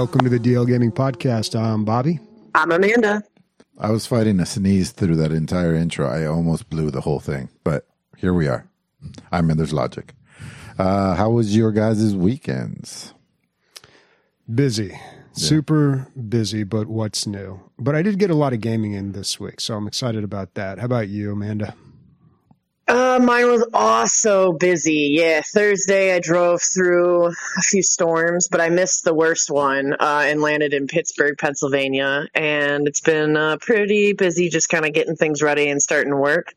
welcome to the DL Gaming Podcast. I'm Bobby. I'm Amanda. I was fighting a sneeze through that entire intro. I almost blew the whole thing, but here we are. I mean, there's logic. Uh, how was your guys' weekends? Busy, super busy, but what's new? But I did get a lot of gaming in this week, so I'm excited about that. How about you, Amanda? Uh, mine was also busy. Yeah, Thursday I drove through a few storms, but I missed the worst one uh, and landed in Pittsburgh, Pennsylvania. And it's been uh, pretty busy just kind of getting things ready and starting work.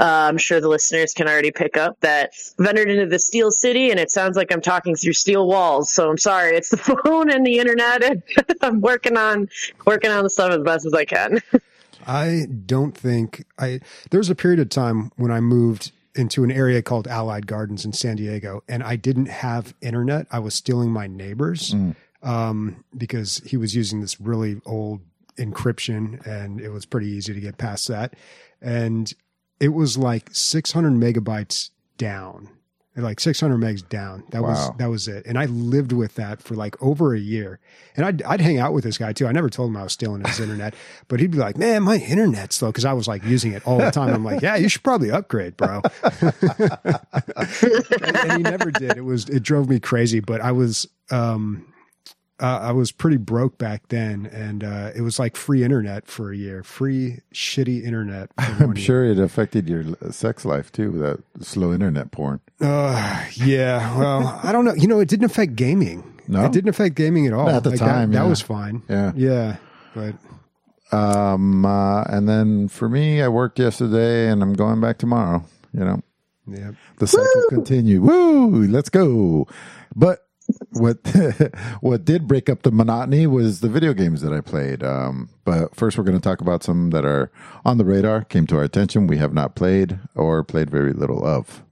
Uh, I'm sure the listeners can already pick up that I've entered into the Steel City, and it sounds like I'm talking through steel walls. So I'm sorry, it's the phone and the internet, and I'm working on working on the stuff as best as I can. I don't think I. There was a period of time when I moved into an area called Allied Gardens in San Diego, and I didn't have internet. I was stealing my neighbors um, because he was using this really old encryption, and it was pretty easy to get past that. And it was like 600 megabytes down, like 600 megs down. That was that was it. And I lived with that for like over a year. And I'd I'd hang out with this guy too. I never told him I was stealing his internet, but he'd be like, "Man, my internet's slow," because I was like using it all the time. I'm like, "Yeah, you should probably upgrade, bro." and, and he never did. It was it drove me crazy. But I was um, uh, I was pretty broke back then, and uh, it was like free internet for a year, free shitty internet. I'm one year. sure it affected your sex life too, that slow internet porn. Uh, yeah. Well, I don't know. You know, it didn't affect gaming. No? it didn't affect gaming at all. At the that- time, that, yeah. was fine. Yeah. Yeah, but Um, uh, and then for me, I worked yesterday and I'm going back tomorrow. You know, yeah. the cycle continued. Woo! Let's go. But what what did break up the monotony was the video games that I played. Um, but first, we're going to talk about some that are on the radar, came to our attention, we have not played or played very little of.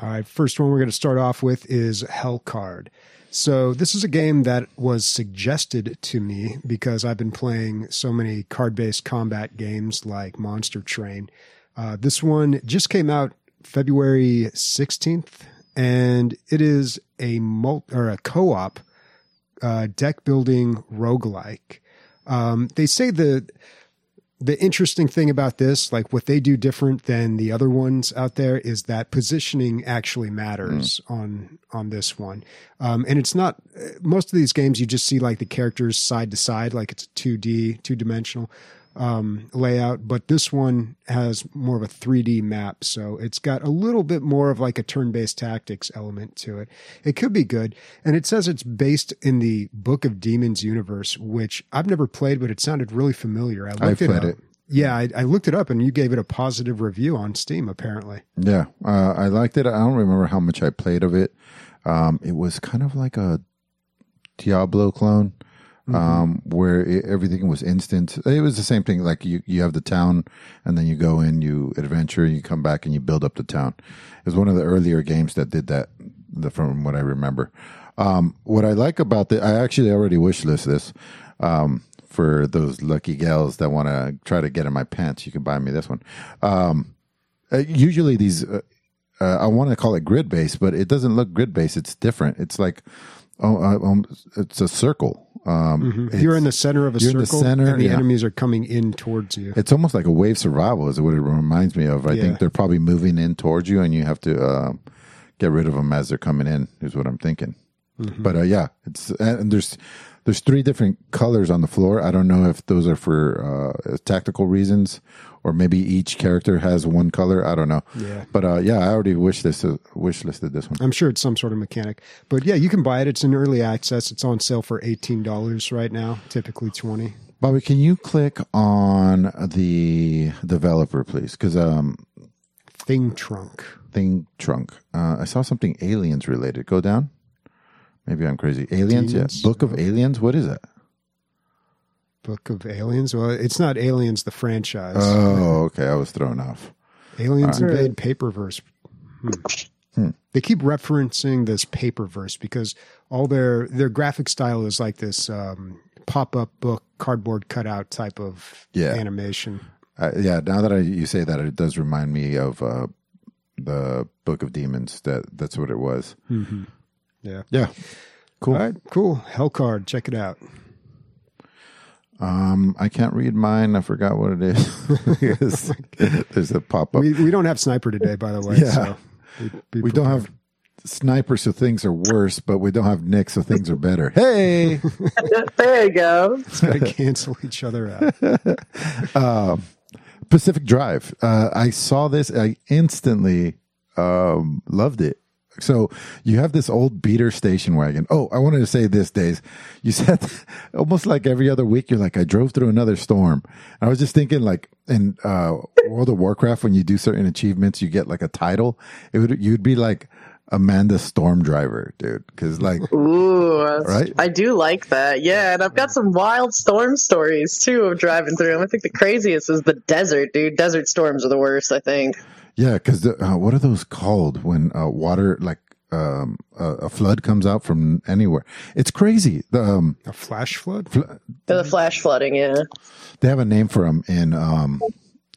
All right, first one we're going to start off with is Hellcard. So this is a game that was suggested to me because I've been playing so many card-based combat games like Monster Train. Uh, this one just came out February 16th, and it is a mul- or a co-op uh, deck building roguelike. Um, they say the the interesting thing about this, like what they do different than the other ones out there, is that positioning actually matters on on this one. Um, and it's not most of these games you just see like the characters side to side, like it's two D, two dimensional um, layout. But this one has more of a three D map, so it's got a little bit more of like a turn based tactics element to it. It could be good, and it says it's based in the Book of Demons universe, which I've never played, but it sounded really familiar. I looked it played up. it. Yeah, I, I looked it up, and you gave it a positive review on Steam. Apparently, Yeah, uh, I liked it. I don't remember how much I played of it. Um, it was kind of like a Diablo clone, um, where it, everything was instant. It was the same thing. Like you, you have the town, and then you go in, you adventure, you come back, and you build up the town. It was one of the earlier games that did that, the, from what I remember. Um, what I like about the, I actually already wish list this. Um, for those lucky gals that want to try to get in my pants, you can buy me this one. Um, uh, usually these uh, uh, I want to call it grid based, but it doesn't look grid based. It's different. It's like oh, um, it's a circle. Um, it's, you're in the center of a circle, the center, and the yeah. enemies are coming in towards you. it's almost like a wave survival is what it reminds me of. I Yeah. think they're probably moving in towards you, and you have to uh, get rid of them as they're coming in. Is what I'm thinking. Mm-hmm. But uh, yeah, it's and there's there's three different colors on the floor. I don't know if those are for uh, tactical reasons or maybe each character has one color. I don't know. Yeah. But uh, yeah, I already wish this uh, wish listed this one. I'm sure it's some sort of mechanic, but yeah, you can buy it. It's in early access. It's on sale for eighteen dollars right now, typically twenty. Bobby, can you click on the developer, please? Because um, Thing Trunk. thing trunk. Uh, I saw something aliens related. Go down. Maybe I'm crazy. Aliens, Demons? yeah. Book of Aliens. What is that? Book of Aliens. Well, it's not Aliens, the franchise. Oh, okay. I was thrown off. Aliens invade Paperverse. Hmm. They keep referencing this Paperverse because all their their graphic style is like this um, pop up book, cardboard cutout type of Yeah. animation. Uh, yeah. Now that I, you say that, it does remind me of uh, the Book of Demons. That that's what it was. Yeah. Yeah. Cool. All right, cool. Hell card, check it out. Um, I can't read mine. I forgot what it is. There's a pop up. We we don't have sniper today, by the way. Yeah. So we, be We don't have sniper, so things are worse, but we don't have Nick, so things are better. Hey, There you go. It's gonna cancel each other out. Pacific Drive. Uh, I saw this. I instantly um, loved it. So you have this old beater station wagon. Oh, I wanted to say this, Days. You said almost like every other week, you're like, I drove through another storm. I was just thinking, like in uh, World of Warcraft, when you do certain achievements, you get like a title. It would you'd be like Amanda Storm Driver, dude. Because like Ooh, Right? I do like that. Yeah, and I've got some wild storm stories too of driving through them. I think the craziest is the desert, dude. Desert storms are the worst. I think. Yeah, because uh, what are those called when uh, water like um, a, a flood comes out from anywhere? It's crazy. The, um, A flash flood? They're the flash flooding. Yeah. they have a name for them in um,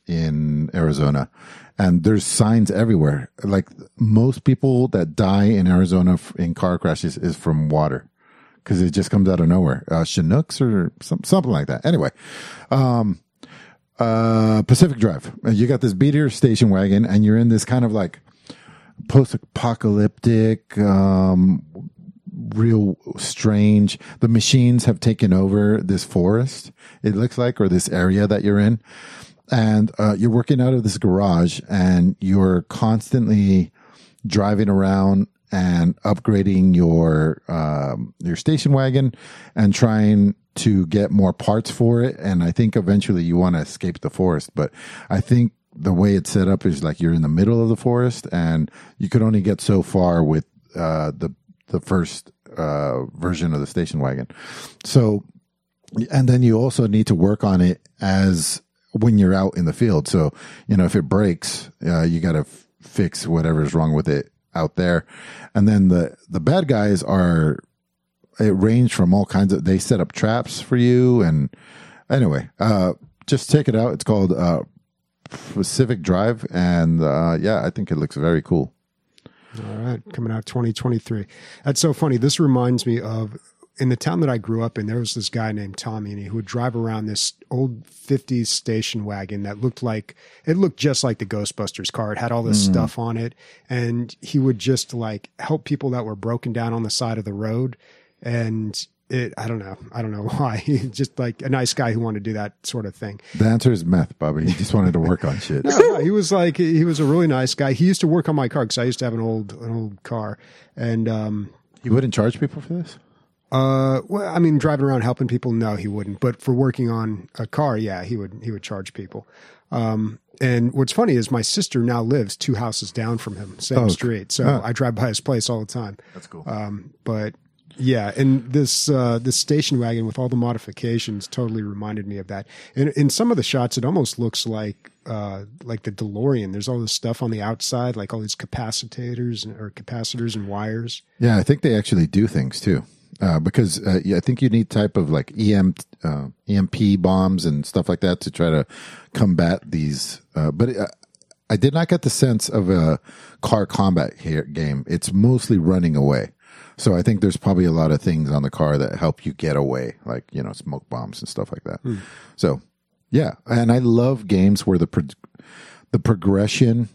in Arizona, and there's signs everywhere. Like most people that die in Arizona f- in car crashes is from water because it just comes out of nowhere. Uh, Chinooks or some, something like that. Anyway, um, uh, Pacific Drive. You got this beater station wagon, and you're in this kind of like post-apocalyptic, um, real strange. The machines have taken over this forest. It looks like, or this area that you're in, and uh, you're working out of this garage, and you're constantly driving around and upgrading your um, your station wagon and trying to get more parts for it. And I think eventually you want to escape the forest, but I think the way it's set up is like you're in the middle of the forest and you could only get so far with uh, the the first uh, version of the station wagon. So and then you also need to work on it as when you're out in the field. So, you know, if it breaks, uh, you got to f- fix whatever's wrong with it out there. And then the, the bad guys are, it range from all kinds of, they set up traps for you. And anyway, uh, just check it out. It's called, uh, Pacific Drive. And, uh, yeah, I think it looks very cool. All right, coming out 2023. That's so funny. This reminds me of in the town that I grew up in, there was this guy named Tommy, and he would drive around this old 50s station wagon that looked like it looked just like the Ghostbusters car. It had all this stuff on it, and he would just like help people that were broken down on the side of the road. And it, I don't know, I don't know why. Just like a nice guy who wanted to do that sort of thing. The answer is meth, Bobby. He just wanted to work on shit. No, no, he was like he was a really nice guy. He used to work on my car because I used to have an old an old car, and um, He wouldn't charge people for this? uh, well, I mean, driving around helping people, no, he wouldn't. But for working on a car, yeah, he would he would charge people. Um, and what's funny is my sister now lives two houses down from him, same Oh, street. So oh. I drive by his place all the time. That's cool. Um, but yeah, and this uh, this station wagon with all the modifications totally reminded me of that. And in some of the shots, it almost looks like uh, like the DeLorean. There's all this stuff on the outside, like all these capacitors and, or capacitors and wires. Yeah, I think they actually do things too. Uh, because uh, yeah, I think you need type of like EM, uh, EMP bombs and stuff like that to try to combat these. Uh, but uh, I did not get the sense of a car combat here game. It's mostly running away. So I think there's probably a lot of things on the car that help you get away, like you know smoke bombs and stuff like that. So yeah, and I love games where the pro- the progression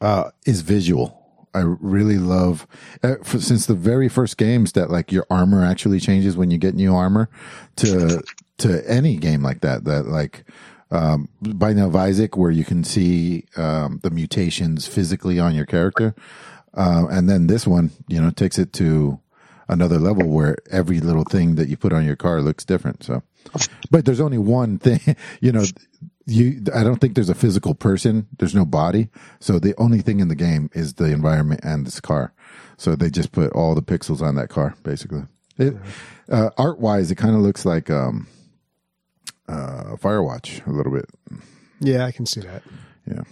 uh, is visual. I really love uh, for, since the very first games that like your armor actually changes when you get new armor to to any game like that that like um, Binding of Isaac where you can see um, the mutations physically on your character, uh, and then this one you know takes it to another level where every little thing that you put on your car looks different. So, but there's only one thing, you know, you, I don't think there's a physical person. There's no body. So the only thing in the game is the environment and this car. So they just put all the pixels on that car, basically. It, uh, art wise, it kind of looks like, um, uh, Firewatch a little bit. Yeah, I can see that. Yeah.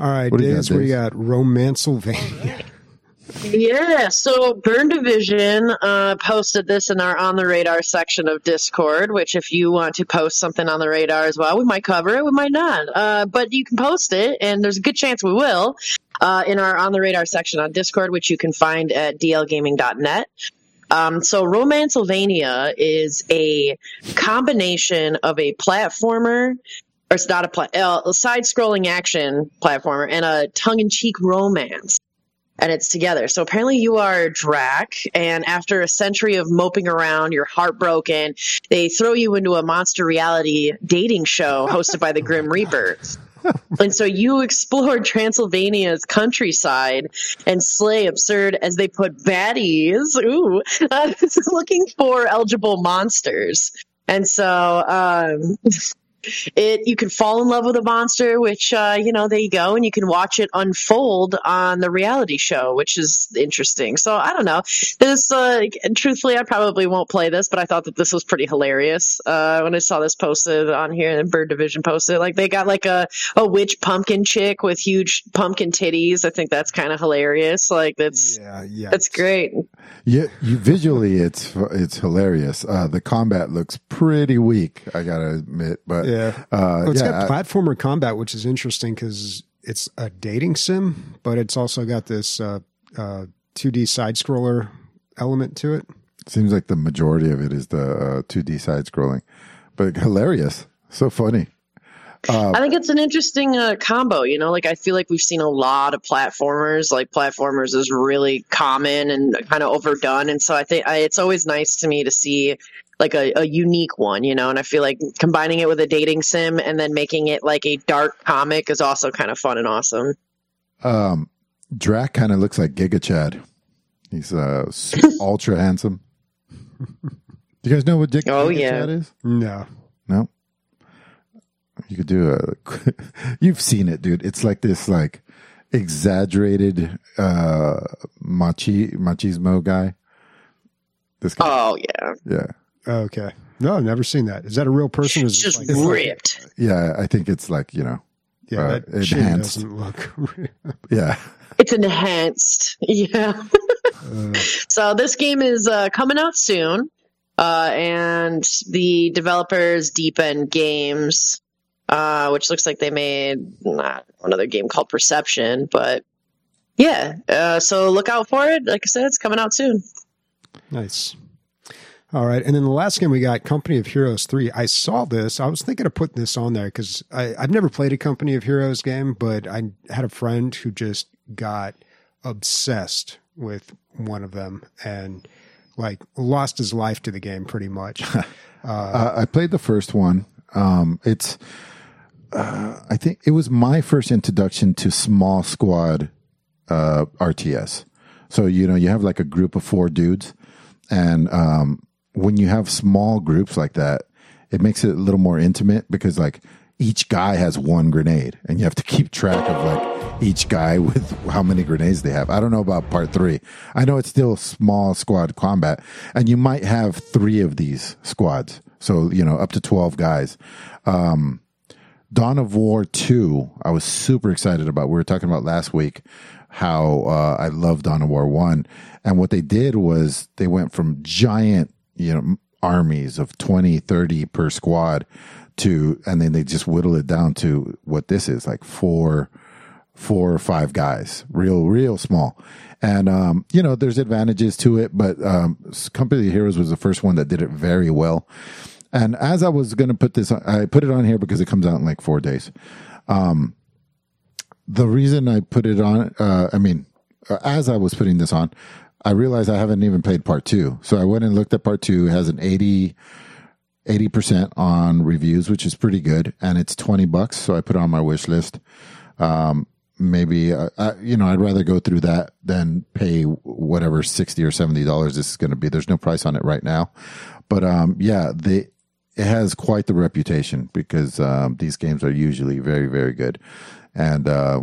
All right, What do you got, Days, we got Romancelvania. Yeah, so Burn Division uh, posted this in our on the radar section of Discord. Which, if you want to post something on the radar as well, we might cover it, we might not. Uh, but you can post it, and there's a good chance we will. uh, in our on the radar section on Discord, which you can find at dlgaming.net. Um, so Romancelvania is a combination of a platformer, or it's not a, pla- uh, a side-scrolling action platformer, and a tongue-in-cheek romance and it's together. So apparently you are Drac, and after a century of moping around, you're heartbroken. They throw you into a monster reality dating show hosted by the Grim Reaper. and so you explore Transylvania's countryside and slay absurd as they put baddies, ooh, looking for eligible monsters. And so, um, it you can fall in love with a monster which uh, you know there you go and you can watch it unfold on the reality show which is interesting. So i don't know. This uh, truthfully i probably won't play this but i thought that this was pretty hilarious uh, when i saw this posted on here and bird division posted. Like they got like a, a witch pumpkin chick with huge pumpkin titties. I think that's kind of hilarious. Like that's yeah yeah that's great. Yeah you visually it's it's hilarious. Uh, the combat looks pretty weak i gotta admit but yeah. Uh, well, it's yeah, got platformer combat, which is interesting because it's a dating sim, but it's also got this uh, uh, 2D side scroller element to it. Seems like the majority of it is the 2D uh, side scrolling, but hilarious. So funny. Uh, I think it's an interesting uh, combo. You know, like I feel like we've seen a lot of platformers. Like platformers is really common and kind of overdone, and so I think I, it's always nice to me to see like a, a unique one, you know. And I feel like combining it with a dating sim and then making it like a dark comic is also kind of fun and awesome. Um, Drac kind of looks like Giga Chad. He's uh, ultra handsome. Do you guys know what Dick oh, Giga yeah. Chad is? No, no. You could do a. you've seen it, dude. It's like this, like exaggerated uh machi machismo guy. This guy. Oh yeah. Yeah. Okay. No, I've never seen that. Is that a real person? Is just like, ripped. Like, yeah, I think it's like you know. Yeah, uh, that enhanced. doesn't look. yeah. It's enhanced. Yeah. uh, so this game is uh, coming out soon, uh, and the developers Deep End Games, uh, which looks like they made another game called Perception, but yeah. Uh, so look out for it. Like I said, it's coming out soon. Nice. All right. And then the last game we got, Company of Heroes 3. I saw this. I was thinking of putting this on there because I've never played a Company of Heroes game, but I had a friend who just got obsessed with one of them and like lost his life to the game pretty much. Uh, uh, I played the first one. Um, it's, uh, I think it was my first introduction to small squad uh, RTS. So, you know, you have like a group of four dudes and um, when you have small groups like that, it makes it a little more intimate because like each guy has one grenade and you have to keep track of like each guy with how many grenades they have. I don't know about part three. I know it's still small squad combat and you might have three of these squads. So, you know, up to 12 guys. Um, Dawn of War 2, I was super excited about. We were talking about last week how uh, I love Dawn of War 1. And what they did was they went from giant you know armies of 20 30 per squad to and then they just whittle it down to what this is like four four or five guys real real small. And um, you know there's advantages to it but um, company of heroes was the first one that did it very well. And as i was going to put this on, i put it on here because it comes out in like four days. Um, the reason i put it on uh, i mean uh, as i was putting this on I realized I haven't even played part two. So I went and looked at part two. It has an 80, 80% on reviews, which is pretty good. And it's 20 bucks. So I put it on my wish list. Um, maybe, uh, I, you know, I'd rather go through that than pay whatever 60 or $70 this is going to be. There's no price on it right now. But, um, yeah, it has quite the reputation because, um, these games are usually very, very good. And, uh,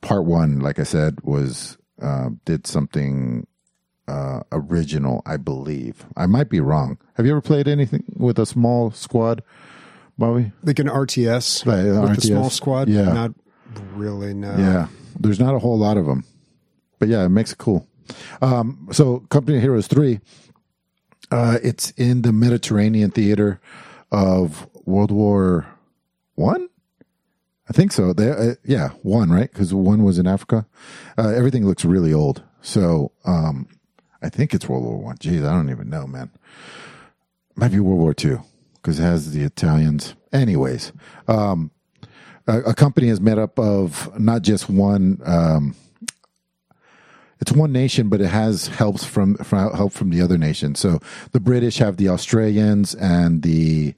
part one, like I said, was, uh, did something uh, original, I believe. I might be wrong. Have you ever played anything with a small squad, Bobby? Like an RTS like an with RTS? a small squad? Yeah. Not really, no. Yeah. There's not a whole lot of them. But yeah, it makes it cool. Um, so Company of Heroes 3, uh, it's in the Mediterranean theater of World War One. I think so. They, uh, yeah, one right because one was in Africa. Uh, everything looks really old, so um, I think it's World War One. Jeez, I don't even know, man. Might be World War Two because it has the Italians. Anyways, um, a, a, company is made up of not just one. Um, it's one nation, but it has helps from, from help from the other nations. So the British have the Australians and the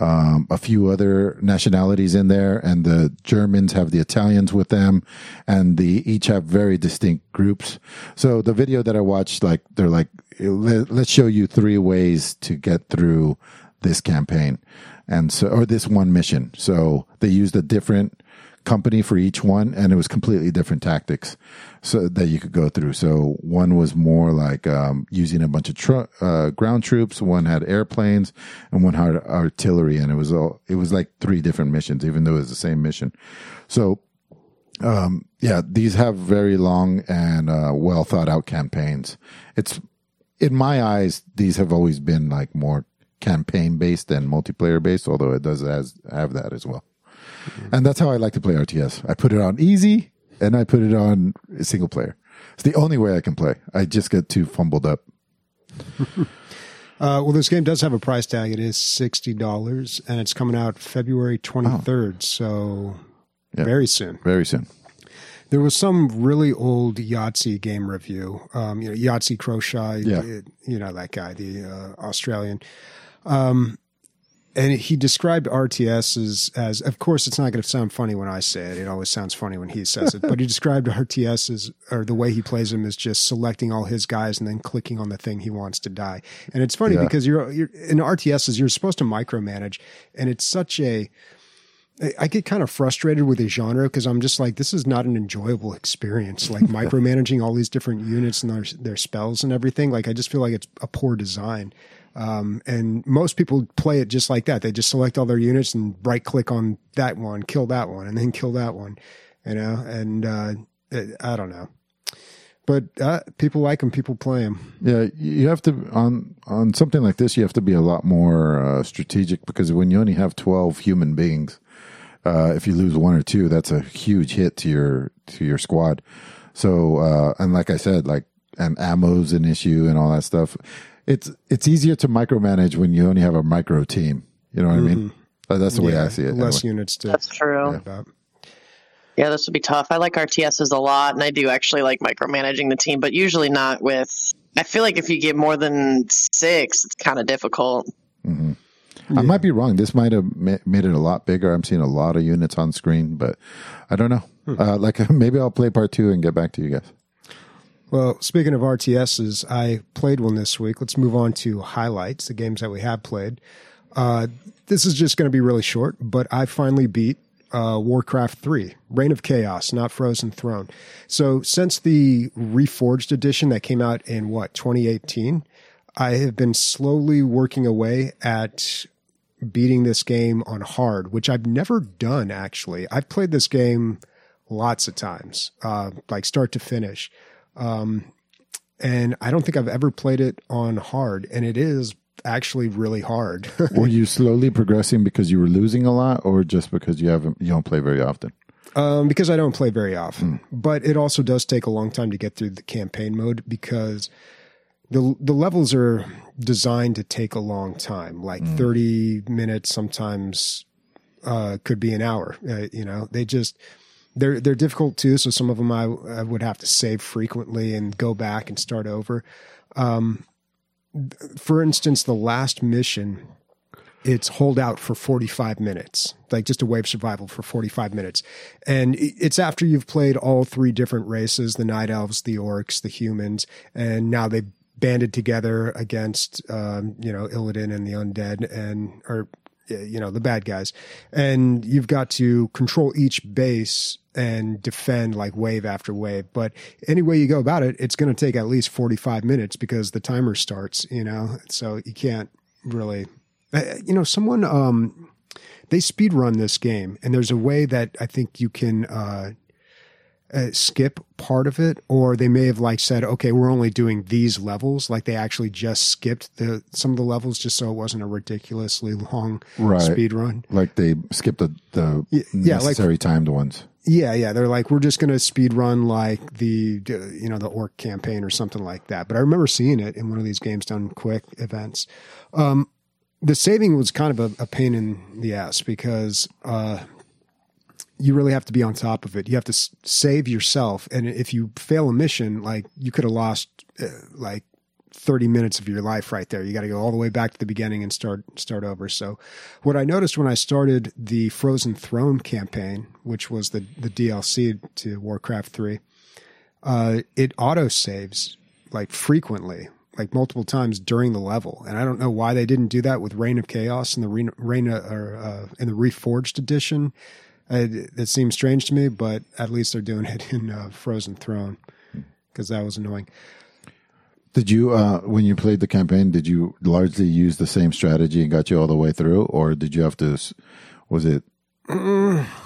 um, a few other nationalities in there, and the Germans have the Italians with them, and the each have very distinct groups. So the video that I watched, like they're like, let's show you three ways to get through this campaign, and so or this one mission. So they used a different company for each one, and it was completely different tactics so that you could go through. So one was more like um, using a bunch of tr- uh, ground troops. One had airplanes, and one had artillery. And it was all it was like three different missions, even though it was the same mission. So. Um, yeah, these have very long and uh, well thought out campaigns. It's in my eyes, these have always been like more campaign based than multiplayer based, although it does has, have that as well. And that's how I like to play RTS. I put it on easy and I put it on single player. It's the only way I can play. I just get too fumbled up. uh, well, this game does have a price tag. It is sixty dollars, and it's coming out February twenty third. Oh. So yeah. very soon. Very soon. There was some really old Yahtzee game review. Um, you know, Yahtzee Croshaw. Yeah. You know that guy, the uh, Australian. Um, and he described RTS as, as of course, it's not going to sound funny when I say it. It always sounds funny when he says it. but he described RTS as, or the way he plays them is just selecting all his guys and then clicking on the thing he wants to die. And it's funny yeah. because you're, you're in RTSs, you're supposed to micromanage, and it's such a. I get kind of frustrated with the genre because I'm just like, this is not an enjoyable experience. Like micromanaging all these different units and their, their spells and everything. Like I just feel like it's a poor design. Um, and most people play it just like that. They just select all their units and right click on that one, kill that one, and then kill that one, you know, and, uh, it, I don't know. But uh, people like them. People play them. Yeah, you have to on on something like this. You have to be a lot more uh, strategic because when you only have twelve human beings, uh, if you lose one or two, that's a huge hit to your to your squad. So, uh, and like I said, like and ammo's an issue and all that stuff it's it's easier to micromanage when you only have a micro team. You know what mm-hmm. I mean? Mm-hmm. That's the way I see it. Less anyway. units to. That's true. Yeah. yeah, this would be tough. I like RTSs a lot, and I do actually like micromanaging the team, but usually not with. I feel like if you get more than six, it's kind of difficult. Mm-hmm. Yeah. I might be wrong. This might have made it a lot bigger. I'm seeing a lot of units on screen, but I don't know. Hmm. Uh, like maybe I'll play part two and get back to you guys. Well, speaking of RTSs, I played one this week. Let's move on to highlights, the games that we have played. Uh, this is just going to be really short, but I finally beat uh, Warcraft 3, Reign of Chaos, not Frozen Throne. So, since the Reforged edition that came out in what, 2018, I have been slowly working away at beating this game on hard, which I've never done actually. I've played this game lots of times, uh, like start to finish. Um, and I don't think I've ever played it on hard, and it is actually really hard. were you slowly progressing because you were losing a lot, or just because you haven't you don't play very often? Um, because I don't play very often, mm. but it also does take a long time to get through the campaign mode because the the levels are designed to take a long time, like mm. thirty minutes, sometimes uh, could be an hour. Uh, you know, they just they're they're difficult too. So some of them I, I would have to save frequently and go back and start over. Um, for instance, the last mission, it's hold out for 45 minutes, like just a wave survival for 45 minutes. And it's after you've played all three different races, the night elves, the orcs, the humans, and now they banded together against, um, you know, Illidan and the undead and, or, you know, the bad guys. And you've got to control each base and defend like wave after wave. But any way you go about it, it's going to take at least 45 minutes because the timer starts, you know, so you can't really, uh, you know, someone, um, they speed run this game and there's a way that I think you can, uh, uh, skip part of it, or they may have like said, okay, we're only doing these levels. Like they actually just skipped the some of the levels just so it wasn't a ridiculously long Right. speed run. Like they skipped the, the yeah, like- necessary timed ones. Yeah, yeah. They're like, we're just going to speed run like the, you know, the orc campaign or something like that. But I remember seeing it in one of these games done quick events. Um, the saving was kind of a, a pain in the ass because uh, you really have to be on top of it. You have to s- save yourself, and if you fail a mission, like you could have lost uh, like thirty minutes of your life right there. You got to go all the way back to the beginning and start start over. So, what I noticed when I started the Frozen Throne campaign, which was the the DLC to Warcraft three, uh, it auto saves like frequently, like multiple times during the level, and I don't know why they didn't do that with Reign of Chaos and the Reign, Reign or uh, in the Reforged edition. Uh, it seems strange to me, but at least they're doing it in uh, Frozen Throne because that was annoying. Did you, uh, when you played the campaign, did you largely use the same strategy and got you all the way through, or did you have to? Was it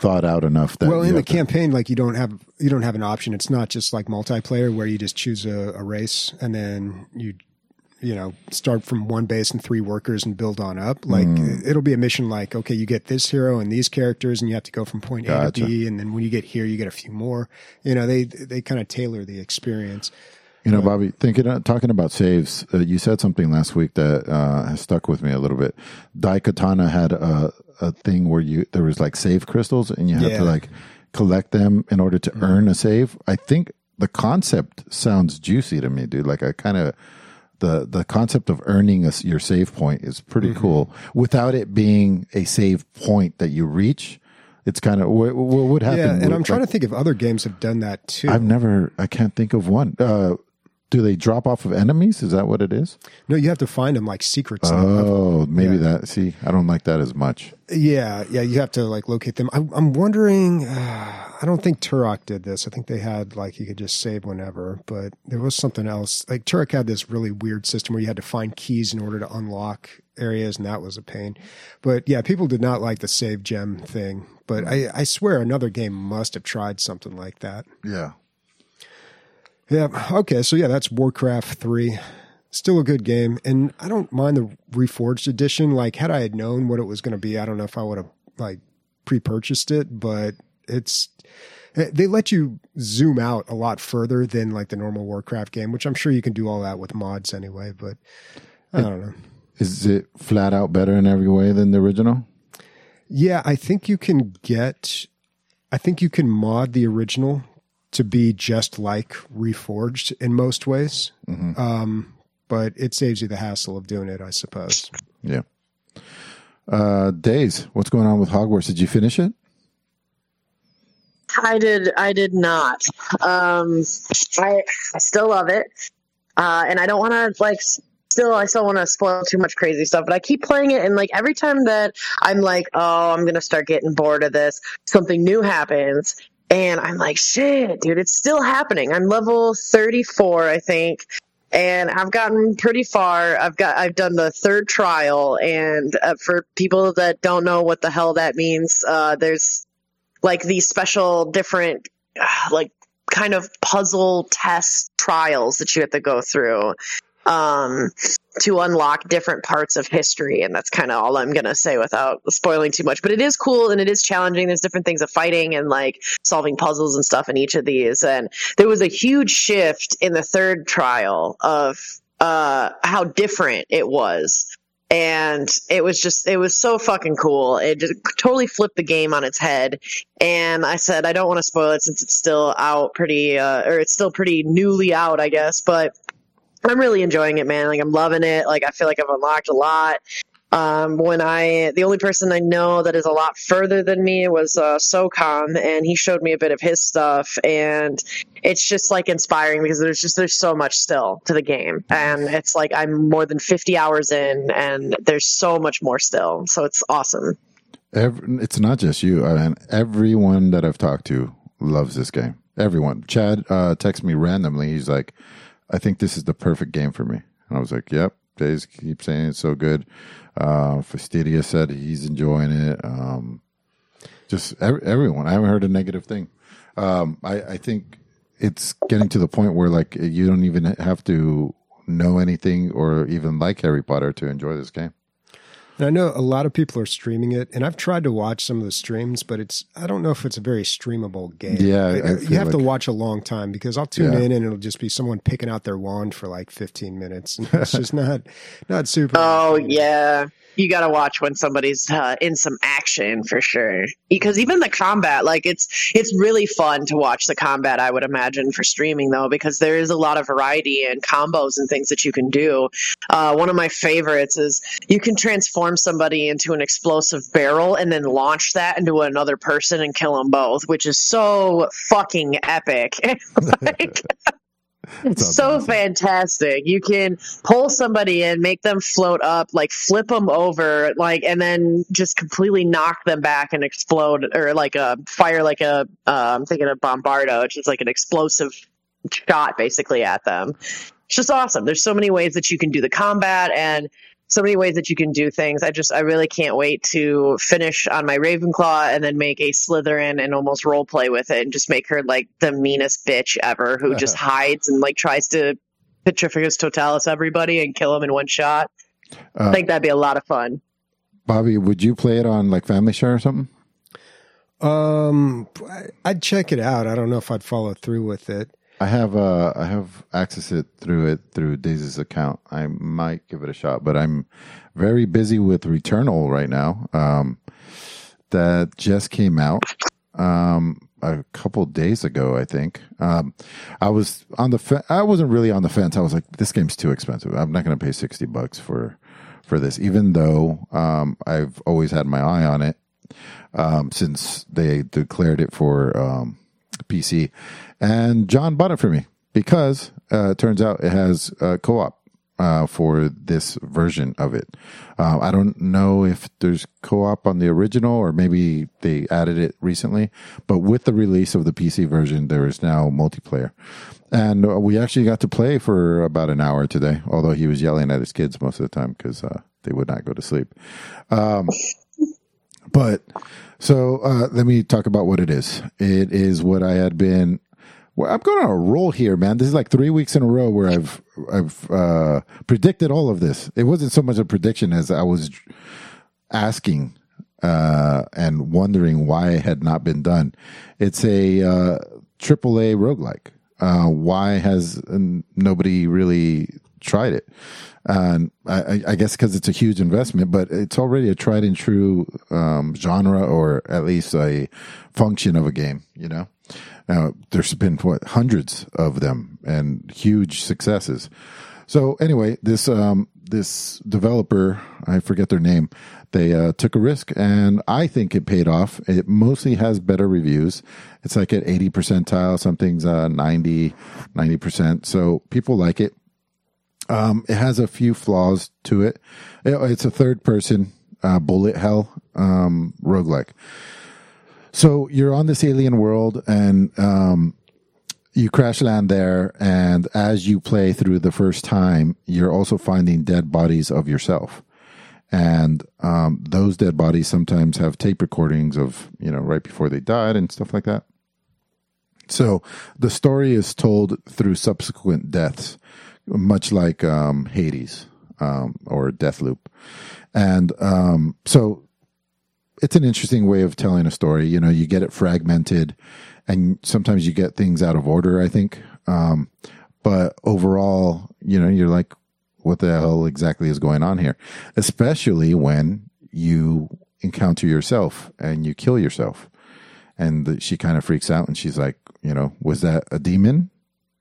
thought out enough that? well, in the to- campaign, like you don't have you don't have an option. It's not just like multiplayer where you just choose a, a race and then you you know start from one base and three workers and build on up. Like Mm. it'll be a mission like okay, you get this hero and these characters, and you have to go from point A to B, and then when you get here, you get a few more. You know, they they kind of tailor the experience. You know, Bobby, thinking uh, talking about saves, uh, you said something last week that uh, has stuck with me a little bit. Daikatana had a, a thing where you there was like save crystals, and you had Yeah. to like collect them in order to earn a save. I think the concept sounds juicy to me, dude. Like I kind of the the concept of earning a, your save point is pretty cool without it being a save point that you reach. It's kind of what, what would happen. Yeah, and I'm trying like, to think if other games have done that too. I've never. I can't think of one. Uh, do they drop off of enemies? Is that what it is? no, you have to find them like secrets. in the level. Oh, maybe Yeah. that. See, I don't like that as much. Yeah, yeah, you have to like locate them. I'm, I'm wondering. Uh, I don't think Turok did this. I think they had like you could just save whenever, but there was something else. Like Turok had this really weird system where you had to find keys in order to unlock areas, and that was a pain. But yeah, people did not like the save gem thing. But I, I swear another game must have tried something like that. Yeah. Yeah. Okay. So yeah, that's Warcraft three. Still a good game, and I don't mind the Reforged edition. Like, had I had known what it was going to be, I don't know if I would have like pre-purchased it. But it's eh, they let you zoom out a lot further than like the normal Warcraft game, which I'm sure you can do all that with mods anyway. But I don't know. Is it flat out better in every way than the original? Yeah, I think you can get. I think you can mod the original to be just like Reforged in most ways. Um, but it saves you the hassle of doing it, I suppose. Yeah. Uh, Days, what's going on with Hogwarts? Did you finish it? I did. I did not. Um, I, I still love it, uh, and I don't want to like. Still, I still want to spoil too much crazy stuff, but I keep playing it, and like every time that I'm like, oh, I'm gonna start getting bored of this, something new happens, and I'm like, shit, dude, it's still happening. I'm level 34, I think, and I've gotten pretty far. I've got I've done the third trial, and uh, for people that don't know what the hell that means, uh, there's like these special different like kind of puzzle test trials that you have to go through um to unlock different parts of history and that's kind of all i'm going to say without spoiling too much. But it is cool and it is challenging. There's different things of fighting and like solving puzzles and stuff in each of these and there was a huge shift in the third trial of uh how different it was. And it was just it was so fucking cool. It just totally flipped the game on its head. And i said i don't want to spoil it since it's still out pretty uh, or it's still pretty newly out i guess. But i'm really enjoying it man like i'm loving it like i feel like i've unlocked a lot um, when I, the only person I know that is a lot further than me was uh, SOCOM, and he showed me a bit of his stuff, and it's just like inspiring because there's just there's so much still to the game, and it's like I'm more than 50 hours in, and there's so much more still, so it's awesome. Every, it's not just you. I mean, everyone that I've talked to loves this game. Everyone. Chad uh, texted me randomly. He's like, I think this is the perfect game for me. And I was like, yep. Days keep saying it's so good. Uh, Fastidia said he's enjoying it. Um, just ev- everyone. I haven't heard a negative thing. Um, I, I think it's getting to the point where like you don't even have to know anything or even like Harry Potter to enjoy this game. And I know a lot of people are streaming it, and I've tried to watch some of the streams, but it's I don't know if it's a very streamable game. Yeah, I- uh, I you feel have to watch a long time because I'll tune Yeah. in and it'll just be someone picking out their wand for like 15 minutes. And it's just not not super. Oh yeah, you got to watch when somebody's uh, in some action for sure. Because even the combat, like it's it's really fun to watch the combat. I would imagine for streaming though, because there is a lot of variety and combos and things that you can do. Uh, one of my favorites is you can transform somebody into an explosive barrel and then launch that into another person and kill them both, which is so fucking epic. like, it's so awesome. fantastic. You can pull somebody in, make them float up, like flip them over, like, and then just completely knock them back and explode, or like a fire, like a, uh, I'm thinking of Bombardo, which is like an explosive shot basically at them. It's just awesome. There's so many ways that you can do the combat and so many ways that you can do things. I just, I really can't wait to finish on my Ravenclaw and then make a Slytherin and almost role play with it and just make her like the meanest bitch ever who just hides and like tries to Petrificus Totalis everybody and kill them in one shot. Uh, I think that'd be a lot of fun. Bobby, would you play it on like Family Share or something? Um, I'd check it out. I don't know if I'd follow through with it. I have uh I have access it through it through Daisy's account. I might give it a shot, but I'm very busy with Returnal right now. Um that just came out um a couple days ago, I think. Um I was on the fe- I wasn't really on the fence. I was like this game's too expensive. I'm not going to pay 60 bucks for for this even though um I've always had my eye on it um since they declared it for um PC. And John bought it for me because uh, it turns out it has uh, co op uh, for this version of it. Uh, I don't know if there's co op on the original or maybe they added it recently, but with the release of the PC version, there is now multiplayer. And we actually got to play for about an hour today, although he was yelling at his kids most of the time because uh, they would not go to sleep. Um, but so uh, let me talk about what it is. It is what I had been. Well, I'm going on a roll here, man. This is like three weeks in a row where I've I've uh, predicted all of this. It wasn't so much a prediction as I was asking uh, and wondering why it had not been done. It's a uh, AAA roguelike. Uh, why has nobody really tried it? I- I guess because it's a huge investment, but it's already a tried and true um, genre, or at least a function of a game. You know, now there's been what hundreds of them and huge successes. So anyway, this um, this developer, I forget their name, they uh, took a risk, and I think it paid off. It mostly has better reviews. It's like at 80 percentile, something's uh, 90, 90 percent. So people like it. Um, it has a few flaws to it. It- It's a third person uh, bullet hell um, roguelike. So you're on this alien world, and um, you crash land there, and as you play through the first time, you're also finding dead bodies of yourself. And um, those dead bodies sometimes have tape recordings of, you know, right before they died and stuff like that. So the story is told through subsequent deaths, much like um, Hades um, or Deathloop. And um, so it's an interesting way of telling a story. You know, you get it fragmented, and sometimes you get things out of order. I think, um, but overall, you know, you're like, what the hell exactly is going on here? Especially when you encounter yourself and you kill yourself, and the, she kind of freaks out and she's like, you know, was that a demon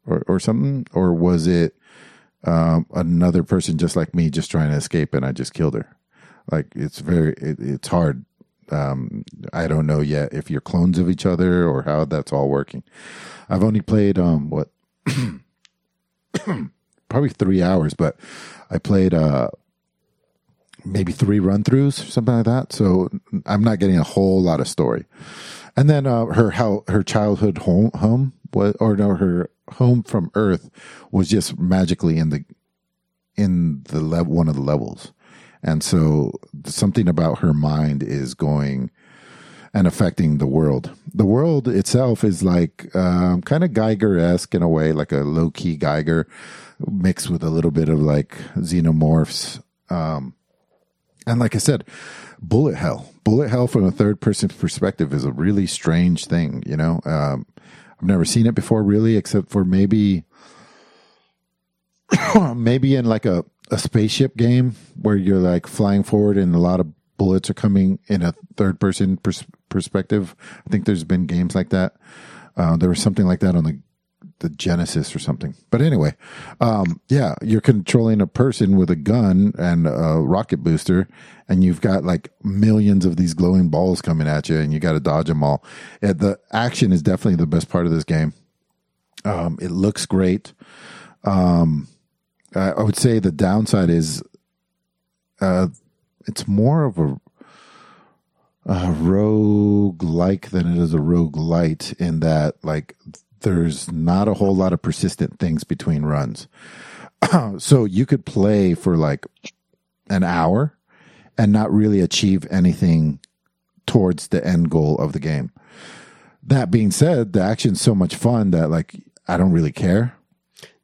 or or something, or was it um, another person just like me, just trying to escape, and I just killed her? Like it's very, it, it's hard um, I don't know yet if you're clones of each other or how that's all working. I've only played um what probably three hours, but I played uh maybe three run throughs, something like that. So I'm not getting a whole lot of story. And then uh, her how her childhood home home was or no her home from Earth was just magically in the in the level one of the levels. And so something about her mind is going and affecting the world. The world itself is like um, kind of Giger esque in a way, like a low key Giger mixed with a little bit of like xenomorphs. Um, and like I said, bullet hell. Bullet hell from a third person perspective is a really strange thing, you know? Um, I've never seen it before, really, except for maybe. maybe in like a, a spaceship game where you're like flying forward and a lot of bullets are coming in a third person pers- perspective. I think there's been games like that. Uh, there was something like that on the the Genesis or something. But anyway, um, yeah, you're controlling a person with a gun and a rocket booster, and you've got like millions of these glowing balls coming at you, and you got to dodge them all. Uh, the action is definitely the best part of this game. Um, it looks great. Um, I, I would say the downside is, uh, it's more of a a rogue like than it is a rogue lite in that like there's not a whole lot of persistent things between runs. so you could play for like an hour and not really achieve anything towards the end goal of the game. That being said, the action's so much fun that like I don't really care.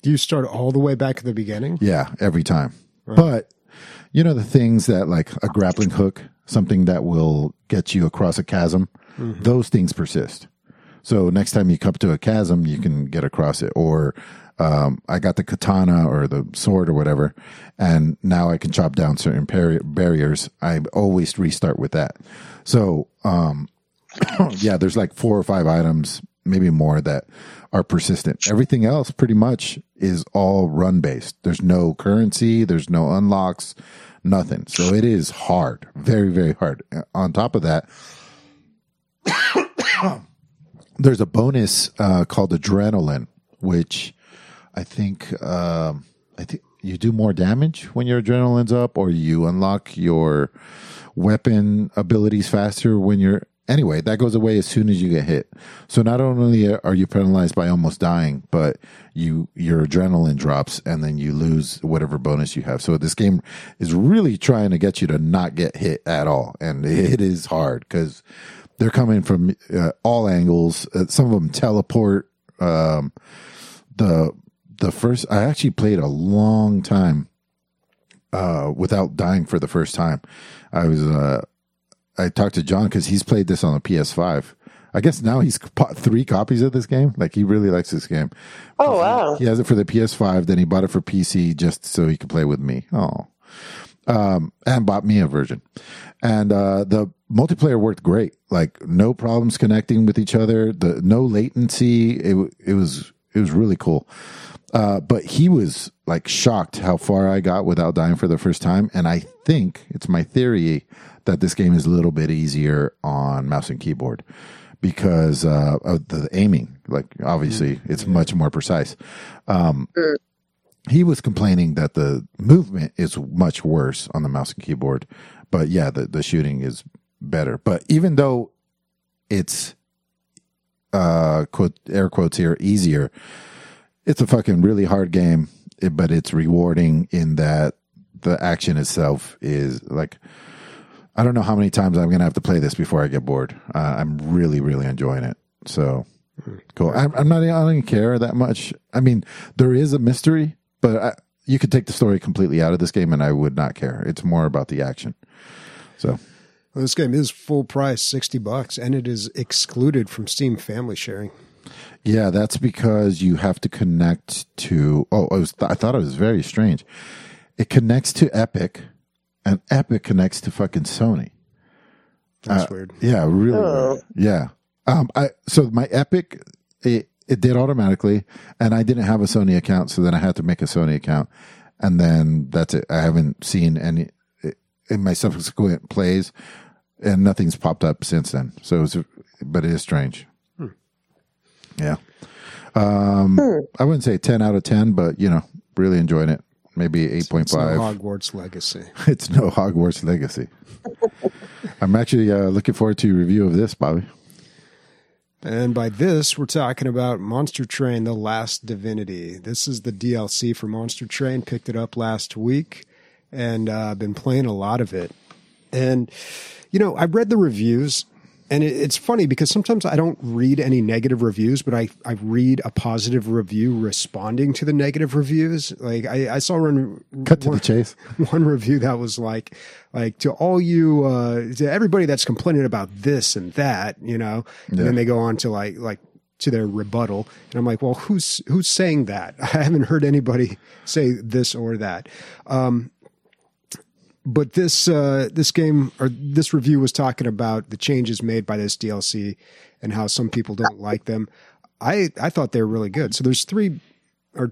Do you start all the way back at the beginning? Yeah, every time. Right. But you know the things that like a grappling hook, something that will get you across a chasm, mm-hmm. those things persist. So next time you come to a chasm, you can get across it. Or um, I got the katana or the sword or whatever, and now I can chop down certain par- barriers. I always restart with that. So um, yeah, there's like four or five items, maybe more that are persistent. Everything else pretty much is all run based. There's no currency, there's no unlocks, nothing. So it is hard, very, very hard. On top of that, there's a bonus uh, called adrenaline, which I think um, I think you do more damage when your adrenaline's up, or you unlock your weapon abilities faster when you're. Anyway, that goes away as soon as you get hit. So not only are you penalized by almost dying, but you your adrenaline drops, and then you lose whatever bonus you have. So this game is really trying to get you to not get hit at all, and it is hard because they're coming from uh, all angles. Uh, some of them teleport. Um, the the first I actually played a long time uh, without dying for the first time. I was uh, I talked to John because he's played this on the PS5. I guess now he's bought three copies of this game. Like he really likes this game. Oh wow! He has it for the PS5. Then he bought it for PC just so he could play with me. Oh, um, and bought me a version. And uh, the multiplayer worked great. Like no problems connecting with each other. The no latency. It it was it was really cool. Uh, but he was like shocked how far I got without dying for the first time. And I think it's my theory that this game is a little bit easier on mouse and keyboard because uh, of the aiming. Like obviously, mm, it's much more precise. Um, mm he was complaining that the movement is much worse on the mouse and keyboard, but yeah, the, the shooting is better. But even though it's uh quote air quotes here easier, it's a fucking really hard game, but it's rewarding in that the action itself is like I don't know how many times I'm gonna have to play this before I get bored. Uh, I'm really really enjoying it. So cool. I'm, I'm not. I don't care that much. I mean, there is a mystery but I, you could take the story completely out of this game, and I would not care. It's more about the action. So. Well, this game is full price, sixty bucks, and it is excluded from Steam Family Sharing. Yeah, that's because you have to connect to. Oh, I, was, I thought it was very strange. It connects to Epic, and Epic connects to fucking Sony. That's uh, weird. Yeah, really. Oh. Weird. Yeah. Um. I so my Epic it it did automatically, and I didn't have a Sony account, so then I had to make a Sony account, and then that's it. I haven't seen any in my subsequent plays, and nothing's popped up since then. So, it's, but it is strange. Hmm. Yeah, um, hmm. I wouldn't say ten out of ten, but you know, really enjoying it. Maybe eight point five. It's No Hogwarts Legacy. it's no Hogwarts Legacy. I'm actually uh, looking forward to a review of this, Bobby. And by this, we're talking about Monster Train The Last Divinity. This is the DLC for Monster Train. Picked it up last week and uh, been playing a lot of it. And, you know, I read the reviews and it, it's funny because sometimes I don't read any negative reviews, but I, I read a positive review responding to the negative reviews. Like I, I saw one Cut to one, the chase. one review that was like like to all you uh to everybody that's complaining about this and that, you know, and then they go on to like like to their rebuttal and I'm like, well, who's who's saying that? I haven't heard anybody say this or that. Um but this uh, this game or this review was talking about the changes made by this DLC and how some people don't like them. I I thought they were really good. So there's three or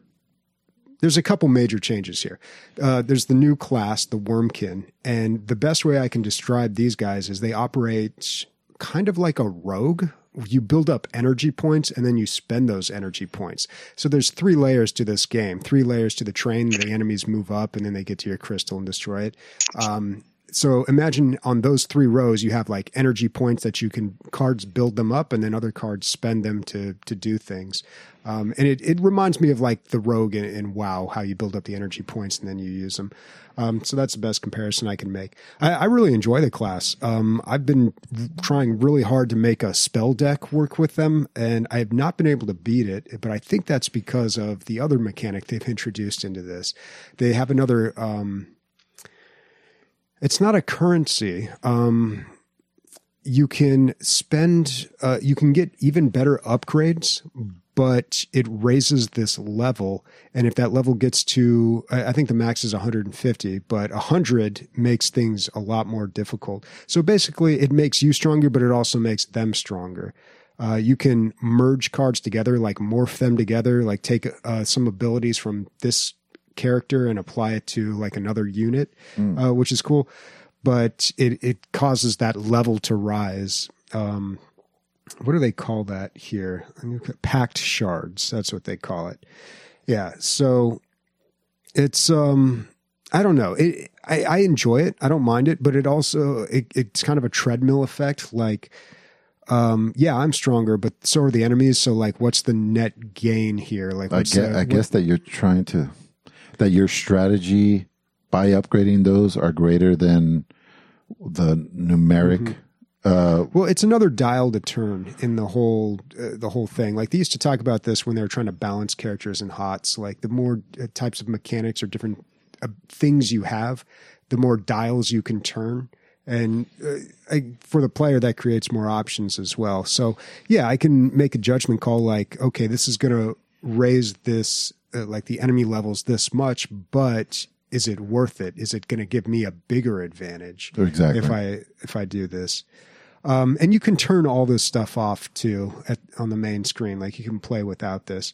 there's a couple major changes here. Uh, there's the new class, the Wurmkin, and the best way I can describe these guys is they operate kind of like a rogue. You build up energy points and then you spend those energy points. So there's three layers to this game. Three layers to the train. The enemies move up and then they get to your crystal and destroy it. Um, so imagine on those three rows you have like energy points that you can cards build them up and then other cards spend them to to do things. Um, and it, it reminds me of like the rogue in, in wow how you build up the energy points and then you use them. Um, so that's the best comparison i can make. I, I really enjoy the class. Um, i've been trying really hard to make a spell deck work with them and i have not been able to beat it but i think that's because of the other mechanic they've introduced into this. They have another um, it's not a currency. Um, you can spend, uh, you can get even better upgrades, but it raises this level. And if that level gets to, I think the max is 150, but 100 makes things a lot more difficult. So basically, it makes you stronger, but it also makes them stronger. Uh, you can merge cards together, like morph them together, like take uh, some abilities from this character and apply it to like another unit, uh, which is cool. But it it causes that level to rise. Um, what do they call that here? Pact shards. That's what they call it. Yeah. So it's um I don't know. It I, I enjoy it. I don't mind it, but it also it, it's kind of a treadmill effect. Like um yeah, I'm stronger, but so are the enemies. So like what's the net gain here? Like I guess, the- I what- guess that you're trying to that your strategy by upgrading those are greater than the numeric. Mm-hmm. Uh, Well, it's another dial to turn in the whole uh, the whole thing. Like they used to talk about this when they were trying to balance characters and HOTS. Like the more uh, types of mechanics or different uh, things you have, the more dials you can turn. And uh, I, for the player, that creates more options as well. So yeah, I can make a judgment call like, okay, this is going to raise this like the enemy levels this much, but is it worth it? Is it going to give me a bigger advantage? Exactly. If I if I do this. Um, and you can turn all this stuff off too at, on the main screen. Like you can play without this.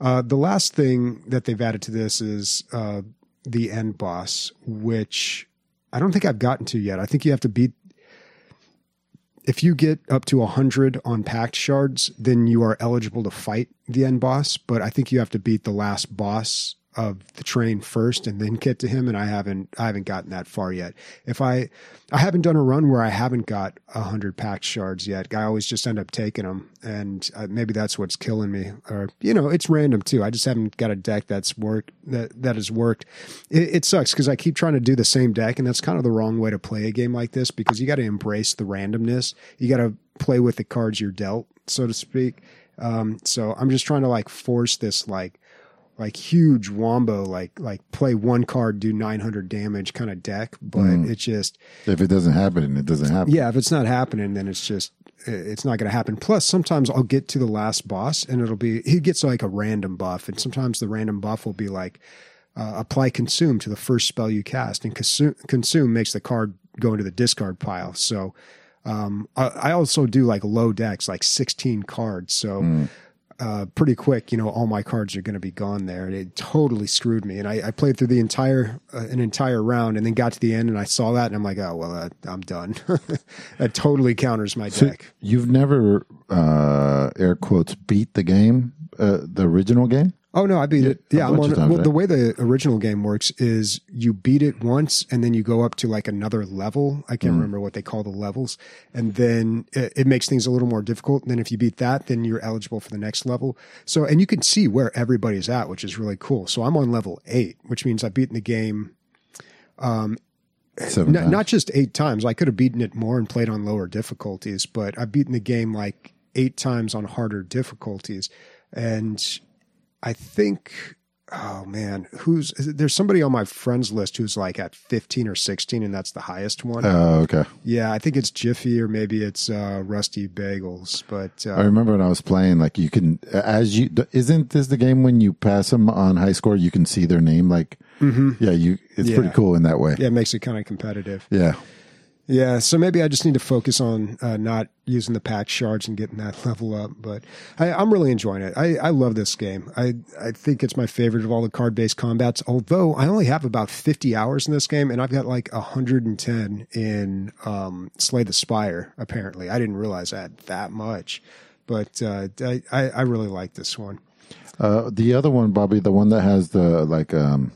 Uh, the last thing that they've added to this is uh, the end boss, which I don't think I've gotten to yet. I think you have to beat. If you get up to 100 on pact shards, then you are eligible to fight the end boss. But I think you have to beat the last boss of the train first and then get to him and I haven't I haven't gotten that far yet. If I I haven't done a run where I haven't got a hundred pact shards yet. I always just end up taking them, and uh, maybe that's what's killing me. Or you know, it's random too. I just haven't got a deck that's worked that that has worked. It, it sucks because I keep trying to do the same deck, and that's kind of the wrong way to play a game like this because you got to embrace the randomness. You got to play with the cards you're dealt, so to speak. Um, so I'm just trying to like force this like like huge wombo like like play one card do 900 damage kind of deck but it just if it doesn't happen, it doesn't happen. yeah if it's not happening then it's just it's not going to happen. Plus sometimes i'll get to the last boss and it'll be he gets like a random buff and sometimes the random buff will be like uh, apply consume to the first spell you cast and consume, consume makes the card go into the discard pile. So um, I, I also do like low decks like 16 cards. So uh, pretty quick, you know, all my cards are going to be gone there. And it totally screwed me. And I, I played through the entire, uh, an entire round and then got to the end and I saw that and I'm like, oh, well, uh, I'm done. that totally counters my deck. You've never uh, air quotes beat the game, uh, the original game. Oh no, I beat it. Yeah, I'm on. well, the way the original game works is you beat it once, and then you go up to like another level. I Mm. can't remember what they call the levels, and then it, it makes things a little more difficult. And then if you beat that, then you're eligible for the next level. So, and you can see where everybody's at, which is really cool. So I'm on level eight, which means I've beaten the game. Um, N- not just eight times. I could have beaten it more and played on lower difficulties, but I've beaten the game like eight times on harder difficulties. And I think, oh man, who's there's somebody on my friends list who's like at 15 or 16, and that's the highest one. Oh, okay. yeah, I think it's Jiffy or maybe it's uh, Rusty Bagels. But I uh, remember when I was playing, like you can, as you, isn't this the game when you pass them on high score, you can see their name? Like, yeah, you, it's Yeah. pretty cool in that way. yeah, it makes it kind of competitive. Yeah. Yeah, so maybe I just need to focus on uh, not using the pact shards and getting that level up. But I, I'm really enjoying it. I, I love this game. I, I think it's my favorite of all the card based combats. Although I only have about 50 hours in this game, and I've got like 110 in um, Slay the Spire. Apparently, I didn't realize I had that much. But uh, I I really like this one. Uh, the other one, Bobby, the one that has the, like, um,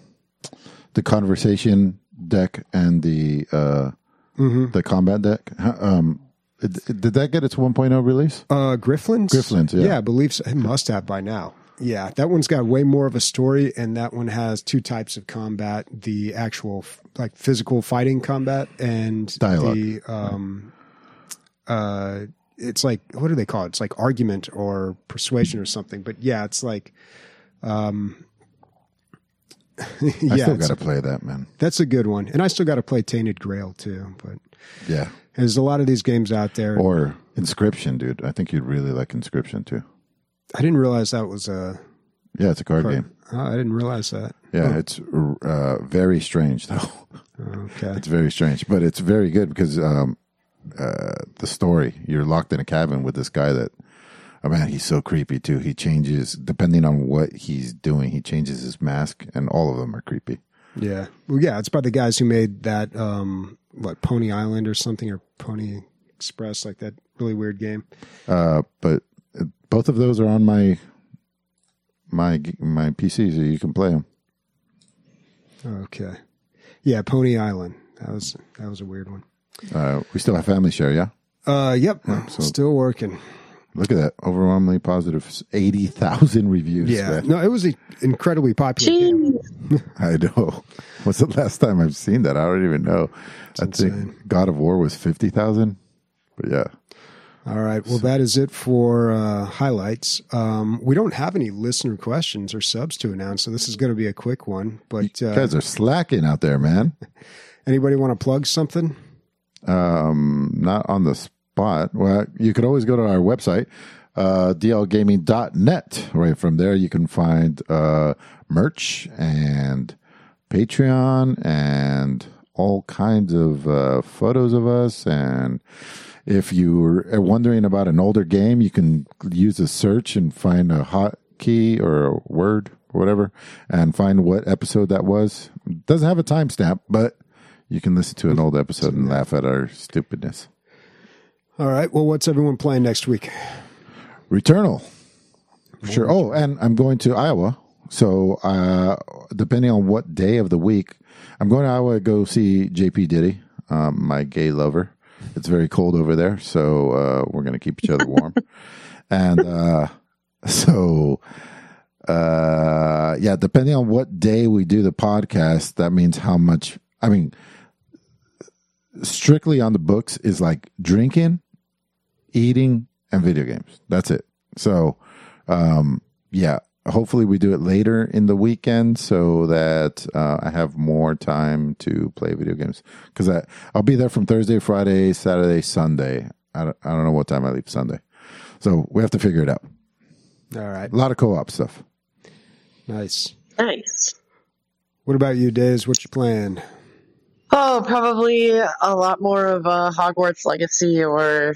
the conversation deck and the, uh, the combat deck, um, it- it- did that get its 1.0 release? Uh, Griftlands? Griftlands, yeah. I believe so. It must have by now. Yeah, that one's got way more of a story, and that one has two types of combat: the actual like physical fighting combat and Dialogue. the um, uh, it's like what do they call it? It's like argument or persuasion or something. But yeah, it's like, um, I yeah, still it's- got to play that, man. that's a good one, and I still got to play Tainted Grail too. But Yeah. there's a lot of these games out there. Or Inscryption, dude. I think you'd really like Inscryption too. I didn't realize that was a. Yeah, it's a card game. Oh, I didn't realize that. Yeah, it's uh, very strange though. Okay. It's very strange, but it's very good because um, uh, the story you're locked in a cabin with this guy that, oh man, he's so creepy too. He changes depending on what he's doing. He changes his mask, and all of them are creepy. Yeah. Well, yeah, it's by the guys who made that, um, what, Pony Island or something, or Pony Express, like that really weird game. Uh, but both of those are on my my my PC, so you can play them. Okay. Yeah, Pony Island. That was that was a weird one. Uh, we still have family share, yeah. Uh, yep, so- still working. Look at that, overwhelmingly positive, eighty thousand reviews. Yeah, man. no, it was an incredibly popular game. I know. What's the last time I've seen that? I don't even know. I insane. think God of War was fifty thousand. But yeah, All right, well, that is it for uh, highlights. Um, we don't have any listener questions or subs to announce, so this is going to be a quick one. But you uh, guys are slacking out there, man. anybody want to plug something? Um, not on the spot. Well, you could always go to our website, uh, dlgaming.net. Right from there, you can find uh, merch and Patreon and all kinds of uh, photos of us. And if you are wondering about an older game, you can use a search and find a hot key or a word or whatever and find what episode that was. It doesn't have a timestamp, but you can listen to an old episode and laugh at our stupidness. All right, well, what's everyone playing next week? Returnal. Sure. Oh, and I'm going to Iowa. So, uh, depending on what day of the week, I'm going to Iowa to go see JP Diddy, um, my gay lover. It's very cold over there, so uh, we're going to keep each other warm. and uh, so, uh, yeah, depending on what day we do the podcast, that means how much. I mean, strictly on the books is like drinking, eating, and video games. That's it. So, um, yeah, hopefully we do it later in the weekend so that uh, I have more time to play video games because I'll be there from Thursday, Friday, Saturday, Sunday. I don't, I don't know what time I leave Sunday. So we have to figure it out. All right, A lot of co op stuff. nice. Nice. What about you, Days? What you playing? Oh, probably a lot more of uh, Hogwarts Legacy or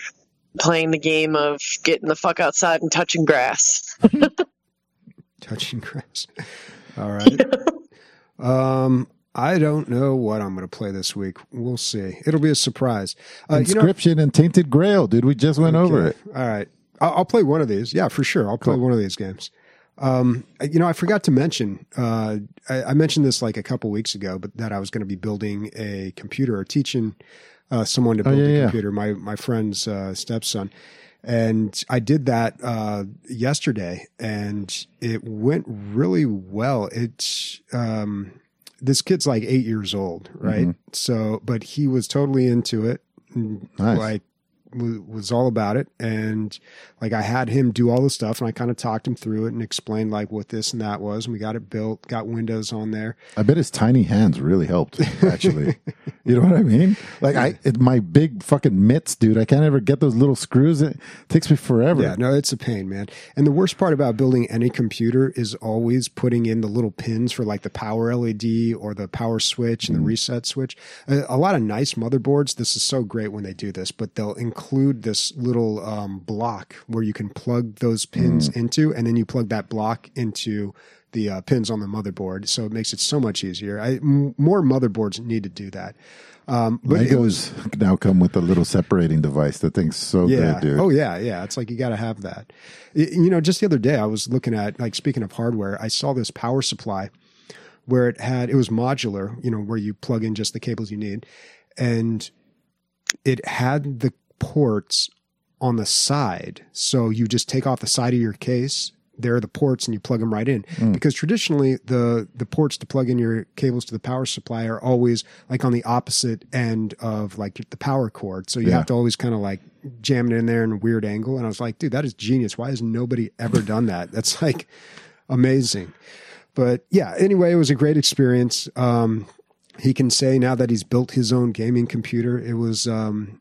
playing the game of getting the fuck outside and touching grass. Touching grass. All right. um, I don't know what I'm going to play this week. We'll see. It'll be a surprise. Uh, you know, Inscryption and Tainted Grail, dude. We just went over it. All right. I'll, I'll play one of these. Yeah, for sure. I'll play one of these games. Um, you know, I forgot to mention, uh, I, I mentioned this like a couple weeks ago, but that I was going to be building a computer or teaching uh, someone to build yeah, a yeah. computer, my, my friend's uh, stepson. And I did that uh, yesterday and it went really well. It's, um, this kid's like eight years old, right? So, but he was totally into it. Nice. Like, w- was all about it and like i had him do all the stuff and i kind of talked him through it and explained like what this and that was and we got it built got windows on there I bet his tiny hands really helped. Actually, you know what I mean? Like I, it, my big fucking mitts, dude. I can't ever get those little screws. It takes me forever. Yeah, no, it's a pain, man. And the worst part about building any computer is always putting in the little pins for like the power LED or the power switch and the mm. reset switch. A, a lot of nice motherboards, this is so great when they do this, but they'll include this little um, block where you can plug those pins into, and then you plug that block into the uh, pins on the motherboard. So it makes it so much easier. I, m- more motherboards need to do that. Um, but it Legos now come with a little separating device. That thing's so yeah. good, dude. Oh yeah, yeah. It's like you got to have that. Y- you know, just the other day I was looking at like speaking of hardware, I saw this power supply where it had it was modular, you know, where you plug in just the cables you need and it had the ports on the side. So you just take off the side of your case there are the ports and you plug them right in. Because traditionally the the ports to plug in your cables to the power supply are always like on the opposite end of like the power cord. So you Yeah. have to always kind of like jam it in there in a weird angle. And i was like dude that is genius. Why has nobody ever done that? That's like amazing. But yeah anyway it was a great experience. Um he can say now that he's built his own gaming computer it was um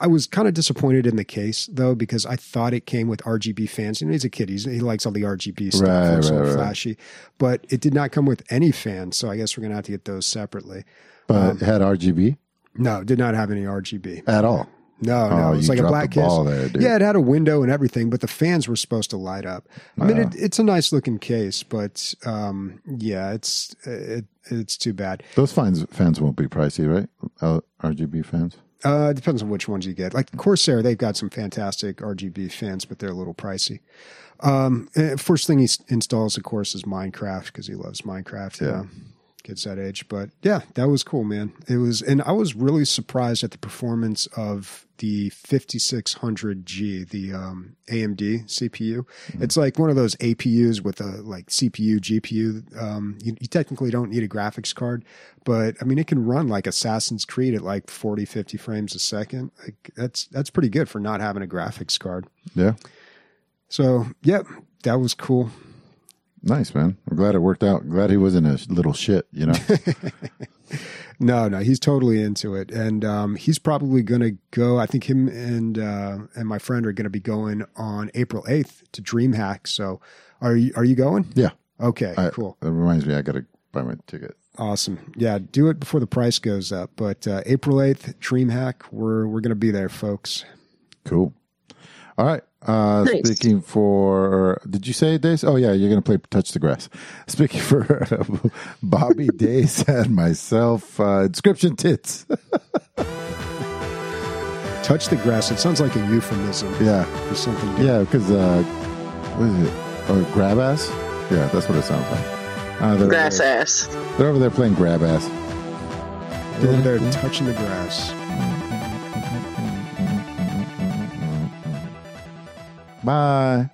I was kind of disappointed in the case though because I thought it came with RGB fans. You know, he's a kid; he's, he likes all the RGB stuff, Right, right, right. flashy. But it did not come with any fans, so I guess we're gonna have to get those separately. but um, it had RGB No, it did not have any RGB. at all. No, no, Oh, it was like a black case. there. Yeah, it had a window and everything, but the fans were supposed to light up. I mean, it, it's a nice looking case, but um, yeah, it's it, it's too bad. Those fans fans won't be pricey, right? RGB fans. Uh, it depends on which ones you get. Like Corsair, they've got some fantastic RGB fans, but they're a little pricey. Um, eh, first thing he s- installs, of course, is Minecraft because he loves Minecraft. Yeah. Yeah. Kids that age, but yeah, that was cool, man. It was, and I was really surprised at the performance of the 5600G, the um, AMD CPU. It's like one of those APUs with a like CPU, GPU. Um, you, you technically don't need a graphics card, but I mean, it can run like Assassin's Creed at like 40, 50 frames a second. Like that's that's pretty good for not having a graphics card. Yeah, So, yep, that was cool. Nice man. I'm glad it worked out. Glad he wasn't a little shit. You know. No, no, he's totally into it, and um, he's probably going to go. I think him and uh, and my friend are going to be going on April eighth to DreamHack. So, are you are you going? yeah. Okay, I, cool, That reminds me, I got to buy my ticket. awesome. Yeah, do it before the price goes up. But uh, April eighth, DreamHack. We're we're going to be there, folks. Cool. All right. Uh, Nice. Speaking for, did you say Days? Oh yeah, you're gonna play Touch the Grass. Speaking for Bobby Days and myself, uh, Inscryption tits. Touch the grass. It sounds like a euphemism yeah, for something. different. yeah, because uh, what is it? Oh, grab ass. Yeah, that's what it sounds like. Uh, they're, Grass over there, ass. they're over there playing grab ass. They're over there touching the grass. Bye.